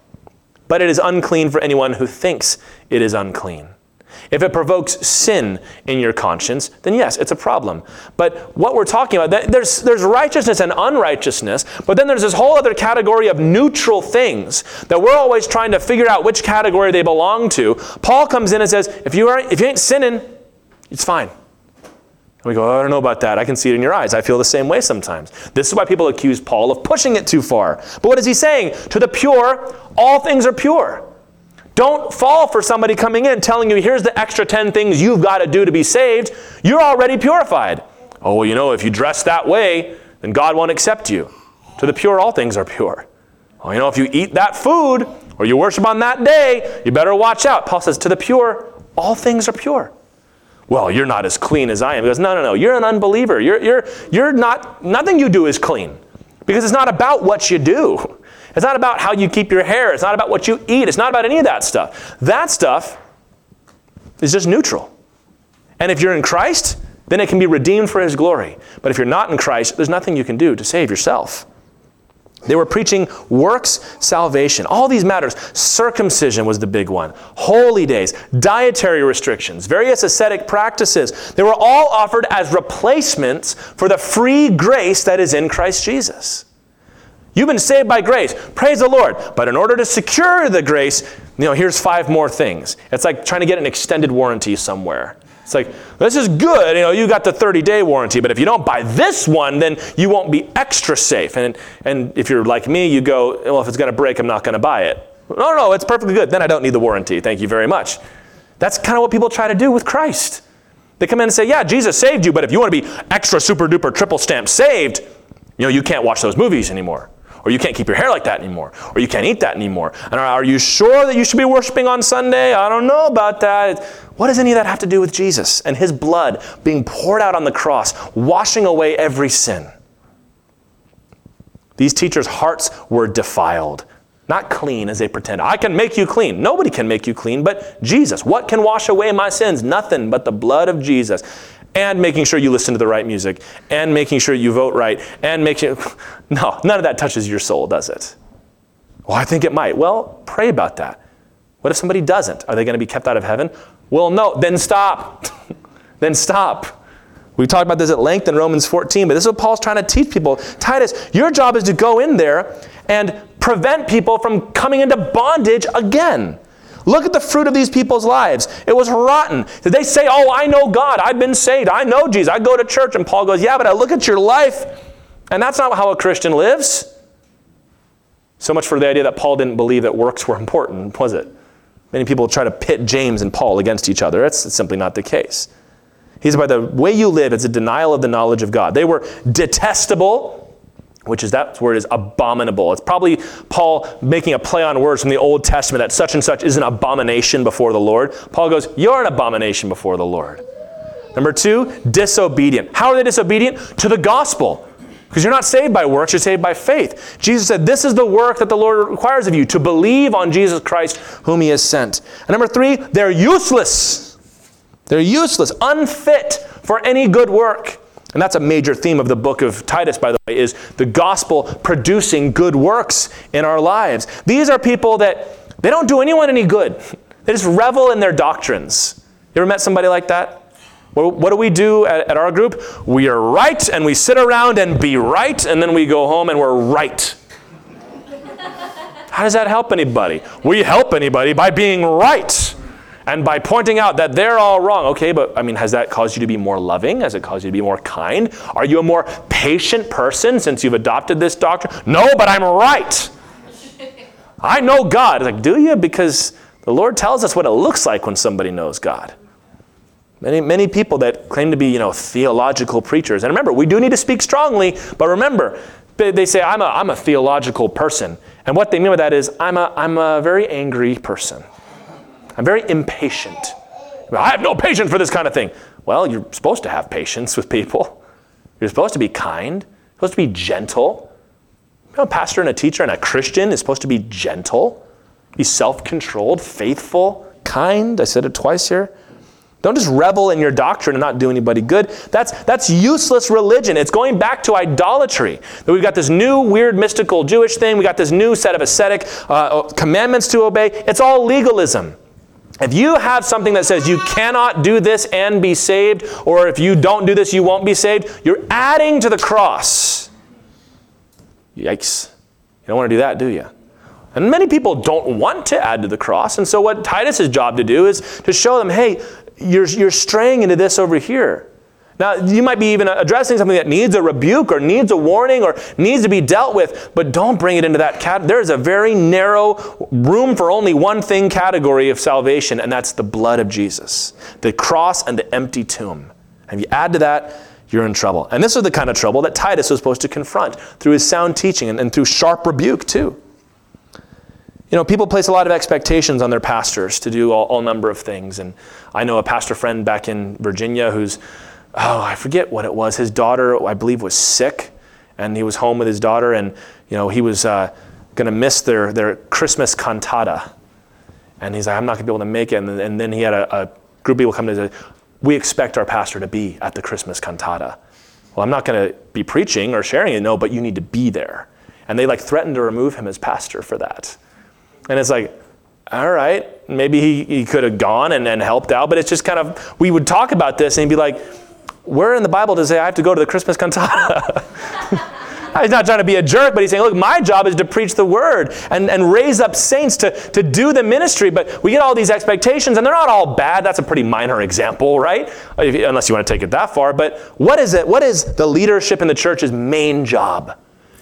but it is unclean for anyone who thinks it is unclean. If it provokes sin in your conscience, then yes, it's a problem. But what we're talking about, there's, there's righteousness and unrighteousness, but then there's this whole other category of neutral things that we're always trying to figure out which category they belong to. Paul comes in and says, if you, aren't, if you ain't sinning, it's fine. And we go, oh, I don't know about that. I can see it in your eyes. I feel the same way sometimes. This is why people accuse Paul of pushing it too far. But what is he saying? To the pure, all things are pure. Don't fall for somebody coming in telling you, here's the extra 10 things you've got to do to be saved. You're already purified. Oh, well, you know, if you dress that way, then God won't accept you. To the pure, all things are pure. Oh, you know, if you eat that food or you worship on that day, you better watch out. Paul says, to the pure, all things are pure. Well, you're not as clean as I am. He goes, no, no, no. You're an unbeliever. You're, you're, you're not, nothing you do is clean because it's not about what you do. It's not about how you keep your hair. It's not about what you eat. It's not about any of that stuff. That stuff, is just neutral. And if you're in Christ, then it can be redeemed for his glory. But if you're not in Christ, there's nothing you can do to save yourself. They were preaching works salvation. All these matters. Circumcision was the big one. Holy days, dietary restrictions, various ascetic practices. They were all offered as replacements for the free grace that is in Christ Jesus. You've been saved by grace. Praise the Lord. But in order to secure the grace, you know, here's five more things. It's like trying to get an extended warranty somewhere. It's like, this is good, you know, you got the 30 day warranty, but if you don't buy this one, then you won't be extra safe. And, and if you're like me, you go, well, if it's going to break, I'm not going to buy it. No, no, it's perfectly good. Then I don't need the warranty. Thank you very much. That's kind of what people try to do with Christ. They come in and say, yeah, Jesus saved you, but if you want to be extra super duper triple stamp saved, you know, you can't watch those movies anymore or you can't keep your hair like that anymore, or you can't eat that anymore. And are you sure that you should be worshiping on Sunday? I don't know about that. What does any of that have to do with Jesus and his blood being poured out on the cross, washing away every sin? These teachers' hearts were defiled, not clean as they pretend. I can make you clean. Nobody can make you clean but Jesus. What can wash away my sins? Nothing but the blood of Jesus and making sure you listen to the right music, and making sure you vote right, and making no, none of that touches your soul, does it? Well, I think it might. Well, pray about that. What if somebody doesn't? Are they going to be kept out of heaven? Well, no, then stop. then stop. We talked about this at length in Romans 14, but this is what Paul's trying to teach people. Titus, your job is to go in there and prevent people from coming into bondage again. Look at the fruit of these people's lives. It was rotten. Did they say, Oh, I know God. I've been saved. I know Jesus. I go to church. And Paul goes, Yeah, but I look at your life, and that's not how a Christian lives. So much for the idea that Paul didn't believe that works were important, was it? Many people try to pit James and Paul against each other. That's simply not the case. He said, By the way you live, it's a denial of the knowledge of God. They were detestable which is that word is abominable. It's probably Paul making a play on words from the Old Testament that such and such is an abomination before the Lord. Paul goes, You're an abomination before the Lord. Number two, disobedient. How are they disobedient? To the gospel. Because you're not saved by works, you're saved by faith. Jesus said, This is the work that the Lord requires of you, to believe on Jesus Christ, whom He has sent. And number three, they're useless. They're useless, unfit for any good work. And that's a major theme of the book of Titus, by the way, is the gospel producing good works in our lives. These are people that they don't do anyone any good. They just revel in their doctrines. You ever met somebody like that? What do we do at, at our group? We are right and we sit around and be right, and then we go home and we're right. How does that help anybody? We help anybody by being right and by pointing out that they're all wrong. Okay, but I mean, has that caused you to be more loving? Has it caused you to be more kind? Are you a more patient person since you've adopted this doctrine? No, but I'm right. I know God. It's like, do you? Because the Lord tells us what it looks like when somebody knows God. Many, many people that claim to be, you know, theological preachers. And remember, we do need to speak strongly, but remember, they say, I'm a, I'm a theological person. And what they mean by that is, I'm a, I'm a very angry person. I'm very impatient. I have no patience for this kind of thing. Well, you're supposed to have patience with people. You're supposed to be kind, you're supposed to be gentle. You know, a pastor and a teacher and a Christian is supposed to be gentle, be self controlled, faithful, kind. I said it twice here. Don't just revel in your doctrine and not do anybody good. That's, that's useless religion. It's going back to idolatry. That we've got this new, weird, mystical Jewish thing. We've got this new set of ascetic uh, commandments to obey. It's all legalism. If you have something that says you cannot do this and be saved, or if you don't do this, you won't be saved, you're adding to the cross. Yikes. You don't want to do that, do you? And many people don't want to add to the cross. And so, what Titus's job to do is to show them hey, you're, you're straying into this over here. Now, you might be even addressing something that needs a rebuke or needs a warning or needs to be dealt with, but don't bring it into that cat. There is a very narrow room for only one thing category of salvation, and that's the blood of Jesus, the cross and the empty tomb. And if you add to that, you're in trouble. And this is the kind of trouble that Titus was supposed to confront through his sound teaching and, and through sharp rebuke, too. You know, people place a lot of expectations on their pastors to do all, all number of things. And I know a pastor friend back in Virginia who's oh, I forget what it was. His daughter, I believe, was sick, and he was home with his daughter, and you know he was uh, going to miss their their Christmas cantata, and he's like, I'm not going to be able to make it. And, and then he had a, a group of people come to say, we expect our pastor to be at the Christmas cantata. Well, I'm not going to be preaching or sharing it, no, but you need to be there. And they like threatened to remove him as pastor for that. And it's like, all right, maybe he, he could have gone and, and helped out, but it's just kind of, we would talk about this and he'd be like, where in the Bible does it say I have to go to the Christmas cantata? He's not trying to be a jerk, but he's saying, look, my job is to preach the word and, and raise up saints to, to do the ministry. But we get all these expectations, and they're not all bad. That's a pretty minor example, right? If, unless you want to take it that far. But what is it? What is the leadership in the church's main job?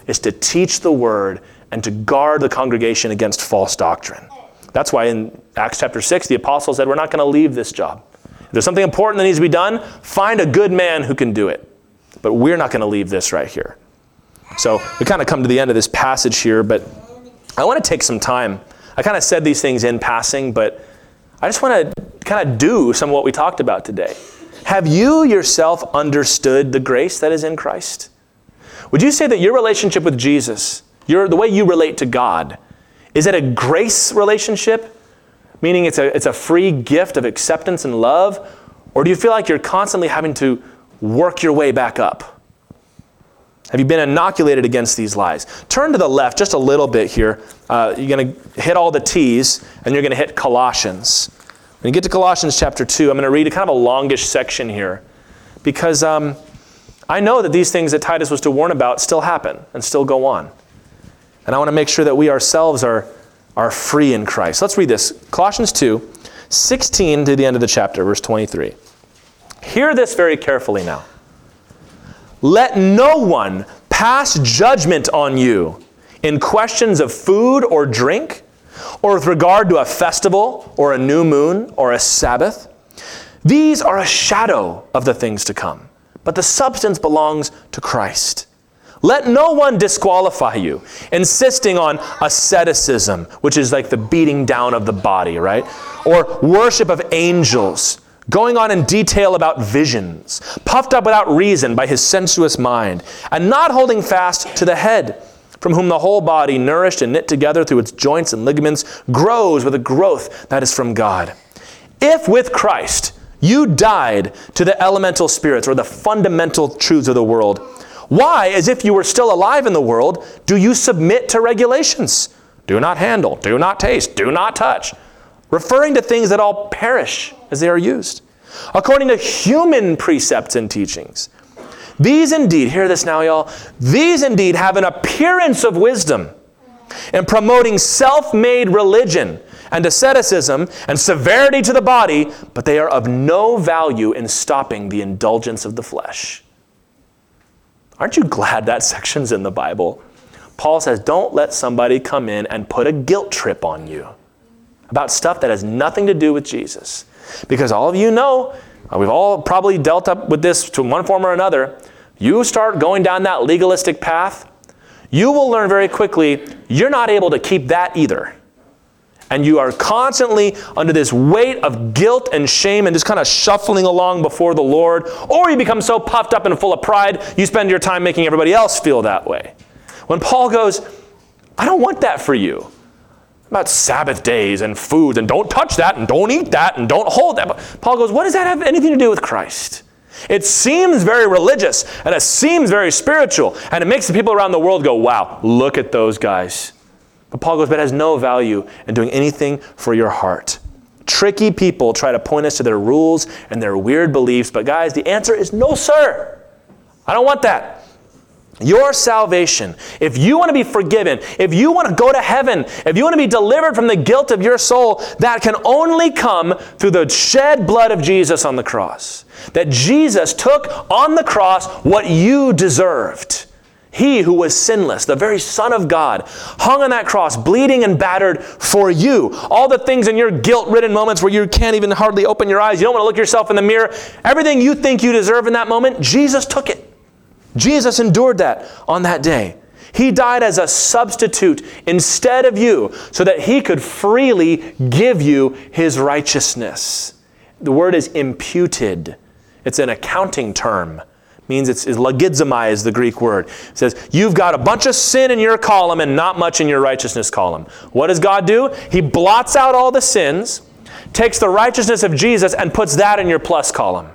Is to teach the word and to guard the congregation against false doctrine. That's why in Acts chapter 6, the apostles said, We're not going to leave this job. If there's something important that needs to be done, find a good man who can do it. But we're not going to leave this right here. So we kind of come to the end of this passage here, but I want to take some time. I kind of said these things in passing, but I just want to kind of do some of what we talked about today. Have you yourself understood the grace that is in Christ? Would you say that your relationship with Jesus, your, the way you relate to God, is it a grace relationship? Meaning it's a, it's a free gift of acceptance and love? Or do you feel like you're constantly having to work your way back up? Have you been inoculated against these lies? Turn to the left just a little bit here. Uh, you're going to hit all the T's, and you're going to hit Colossians. When you get to Colossians chapter 2, I'm going to read a kind of a longish section here because um, I know that these things that Titus was to warn about still happen and still go on. And I want to make sure that we ourselves are, are free in Christ. Let's read this Colossians 2, 16 to the end of the chapter, verse 23. Hear this very carefully now. Let no one pass judgment on you in questions of food or drink, or with regard to a festival, or a new moon, or a Sabbath. These are a shadow of the things to come, but the substance belongs to Christ. Let no one disqualify you, insisting on asceticism, which is like the beating down of the body, right? Or worship of angels going on in detail about visions, puffed up without reason by his sensuous mind, and not holding fast to the head, from whom the whole body, nourished and knit together through its joints and ligaments, grows with a growth that is from God. If with Christ you died to the elemental spirits or the fundamental truths of the world, why, as if you were still alive in the world, do you submit to regulations? Do not handle, do not taste, do not touch referring to things that all perish as they are used, according to human precepts and teachings. These indeed, hear this now, y'all, these indeed have an appearance of wisdom in promoting self made religion and asceticism and severity to the body, but they are of no value in stopping the indulgence of the flesh. Aren't you glad that section's in the Bible? Paul says, Don't let somebody come in and put a guilt trip on you about stuff that has nothing to do with Jesus. Because all of you know, uh, we've all probably dealt up with this to one form or another. You start going down that legalistic path, you will learn very quickly you're not able to keep that either. And you are constantly under this weight of guilt and shame and just kind of shuffling along before the Lord. Or you become so puffed up and full of pride, you spend your time making everybody else feel that way. When Paul goes, I don't want that for you about Sabbath days and foods and don't touch that and don't eat that and don't hold that. But Paul goes, What does that have anything to do with Christ? It seems very religious and it seems very spiritual and it makes the people around the world go, Wow, look at those guys. But Paul goes, But it has no value in doing anything for your heart. Tricky people try to point us to their rules and their weird beliefs, but guys, the answer is no, sir. I don't want that. Your salvation, if you want to be forgiven, if you want to go to heaven, if you want to be delivered from the guilt of your soul, that can only come through the shed blood of Jesus on the cross. That Jesus took on the cross what you deserved. He who was sinless, the very Son of God, hung on that cross, bleeding and battered for you. All the things in your guilt ridden moments where you can't even hardly open your eyes, you don't want to look yourself in the mirror, everything you think you deserve in that moment, Jesus took it. Jesus endured that on that day. He died as a substitute instead of you so that he could freely give you his righteousness. The word is imputed. It's an accounting term. Means it's, it's logizomai is the Greek word. It says, you've got a bunch of sin in your column and not much in your righteousness column. What does God do? He blots out all the sins takes the righteousness of Jesus and puts that in your plus column.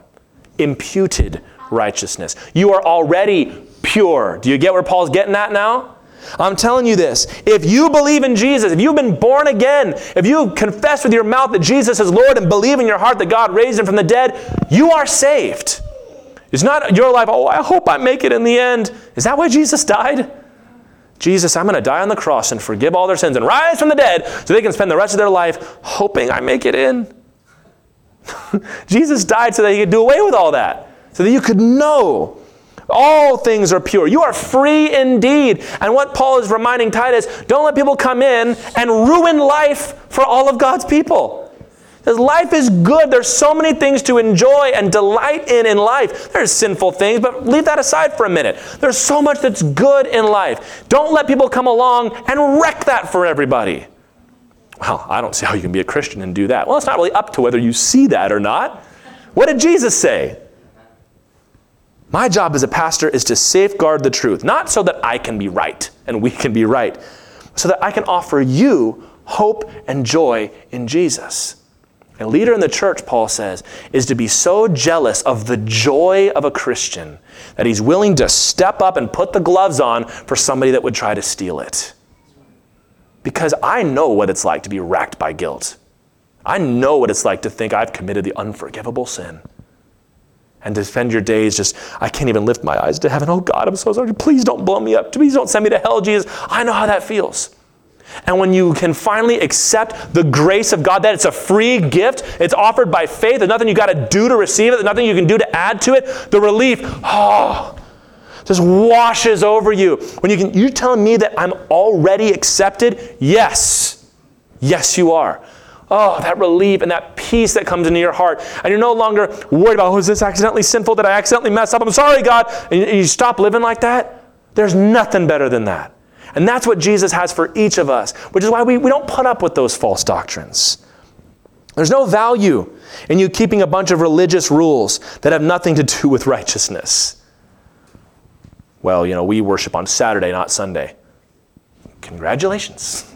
Imputed righteousness. You are already pure. Do you get where Paul's getting at now? I'm telling you this. If you believe in Jesus, if you've been born again, if you confess with your mouth that Jesus is Lord and believe in your heart that God raised him from the dead, you are saved. It's not your life, oh, I hope I make it in the end. Is that why Jesus died? Jesus, I'm going to die on the cross and forgive all their sins and rise from the dead so they can spend the rest of their life hoping I make it in. Jesus died so that he could do away with all that, so that you could know all things are pure. You are free indeed. And what Paul is reminding Titus don't let people come in and ruin life for all of God's people. Because life is good. There's so many things to enjoy and delight in in life. There's sinful things, but leave that aside for a minute. There's so much that's good in life. Don't let people come along and wreck that for everybody. Well, I don't see how you can be a Christian and do that. Well, it's not really up to whether you see that or not. What did Jesus say? My job as a pastor is to safeguard the truth, not so that I can be right and we can be right, so that I can offer you hope and joy in Jesus. A leader in the church, Paul says, is to be so jealous of the joy of a Christian that he's willing to step up and put the gloves on for somebody that would try to steal it. Because I know what it's like to be racked by guilt. I know what it's like to think I've committed the unforgivable sin and to spend your days just, I can't even lift my eyes to heaven. Oh God, I'm so sorry. Please don't blow me up. Please don't send me to hell, Jesus. I know how that feels. And when you can finally accept the grace of God, that it's a free gift, it's offered by faith, there's nothing you got to do to receive it, there's nothing you can do to add to it, the relief, oh, just washes over you. When you can, you're telling me that I'm already accepted? Yes. Yes, you are. Oh, that relief and that peace that comes into your heart. And you're no longer worried about, oh, is this accidentally sinful? Did I accidentally mess up? I'm sorry, God. And you stop living like that. There's nothing better than that. And that's what Jesus has for each of us, which is why we, we don't put up with those false doctrines. There's no value in you keeping a bunch of religious rules that have nothing to do with righteousness. Well, you know, we worship on Saturday, not Sunday. Congratulations.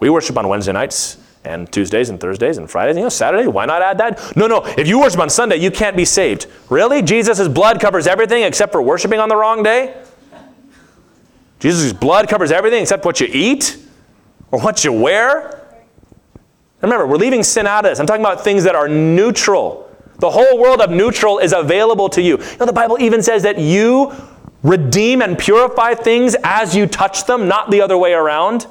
We worship on Wednesday nights and Tuesdays and Thursdays and Fridays. You know, Saturday, why not add that? No, no, if you worship on Sunday, you can't be saved. Really? Jesus' blood covers everything except for worshiping on the wrong day? Jesus' blood covers everything except what you eat or what you wear? remember, we're leaving sin out of this. I'm talking about things that are neutral. The whole world of neutral is available to you. You know, the Bible even says that you redeem and purify things as you touch them, not the other way around.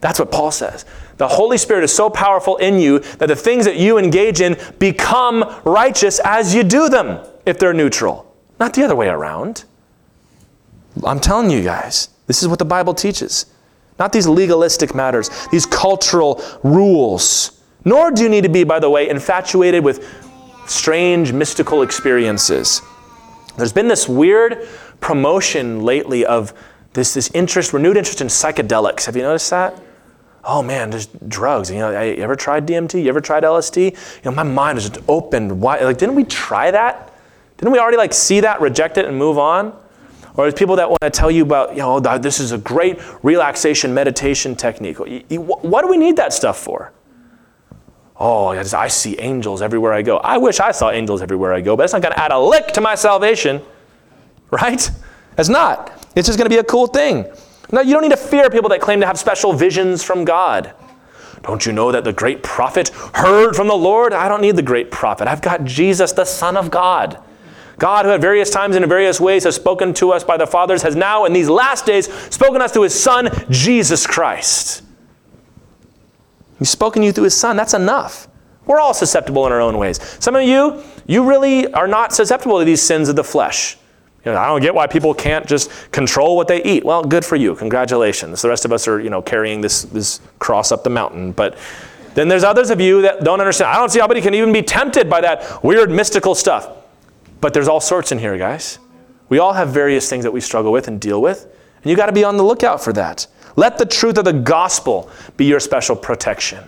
That's what Paul says. The Holy Spirit is so powerful in you that the things that you engage in become righteous as you do them if they're neutral, not the other way around. I'm telling you guys, this is what the Bible teaches. Not these legalistic matters, these cultural rules. Nor do you need to be, by the way, infatuated with strange mystical experiences. There's been this weird promotion lately of this, this interest, renewed interest in psychedelics. Have you noticed that? oh man, there's drugs. You know, you ever tried DMT? You ever tried LSD? You know, my mind is just opened wide. Like, didn't we try that? Didn't we already like see that, reject it, and move on? Or there's people that want to tell you about, you know, this is a great relaxation meditation technique. What do we need that stuff for? Oh, I see angels everywhere I go. I wish I saw angels everywhere I go, but it's not going to add a lick to my salvation, right? It's not. It's just going to be a cool thing. Now, you don't need to fear people that claim to have special visions from God. Don't you know that the great prophet heard from the Lord? I don't need the great prophet. I've got Jesus, the Son of God. God, who at various times and in various ways has spoken to us by the fathers, has now in these last days spoken us through his Son, Jesus Christ. He's spoken you through his Son. That's enough. We're all susceptible in our own ways. Some of you, you really are not susceptible to these sins of the flesh. You know, I don't get why people can't just control what they eat. Well, good for you. Congratulations. The rest of us are, you know, carrying this, this cross up the mountain. But then there's others of you that don't understand. I don't see how anybody can even be tempted by that weird mystical stuff. But there's all sorts in here, guys. We all have various things that we struggle with and deal with. And you got to be on the lookout for that. Let the truth of the gospel be your special protection.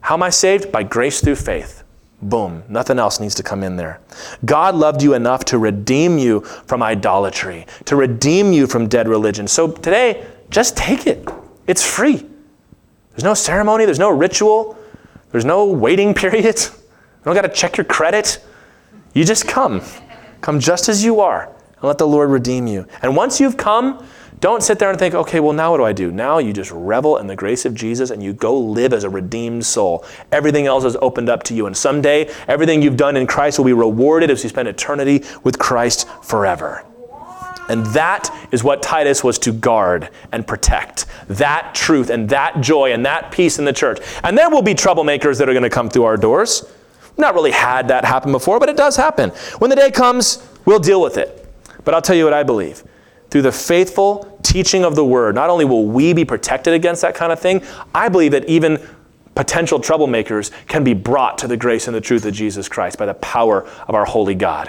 How am I saved? By grace through faith. Boom. Nothing else needs to come in there. God loved you enough to redeem you from idolatry, to redeem you from dead religion. So today, just take it. It's free. There's no ceremony, there's no ritual, There's no waiting period. You don't got to check your credit. You just come. Come just as you are and let the Lord redeem you. And once you've come, don't sit there and think, okay, well, now what do I do? Now you just revel in the grace of Jesus and you go live as a redeemed soul. Everything else is opened up to you. And someday, everything you've done in Christ will be rewarded as you spend eternity with Christ forever. And that is what Titus was to guard and protect. That truth and that joy and that peace in the church. And there will be troublemakers that are going to come through our doors. Not really had that happen before, but it does happen. When the day comes, we'll deal with it. But I'll tell you what I believe through the faithful teaching of the word, not only will we be protected against that kind of thing, I believe that even potential troublemakers can be brought to the grace and the truth of Jesus Christ by the power of our holy God.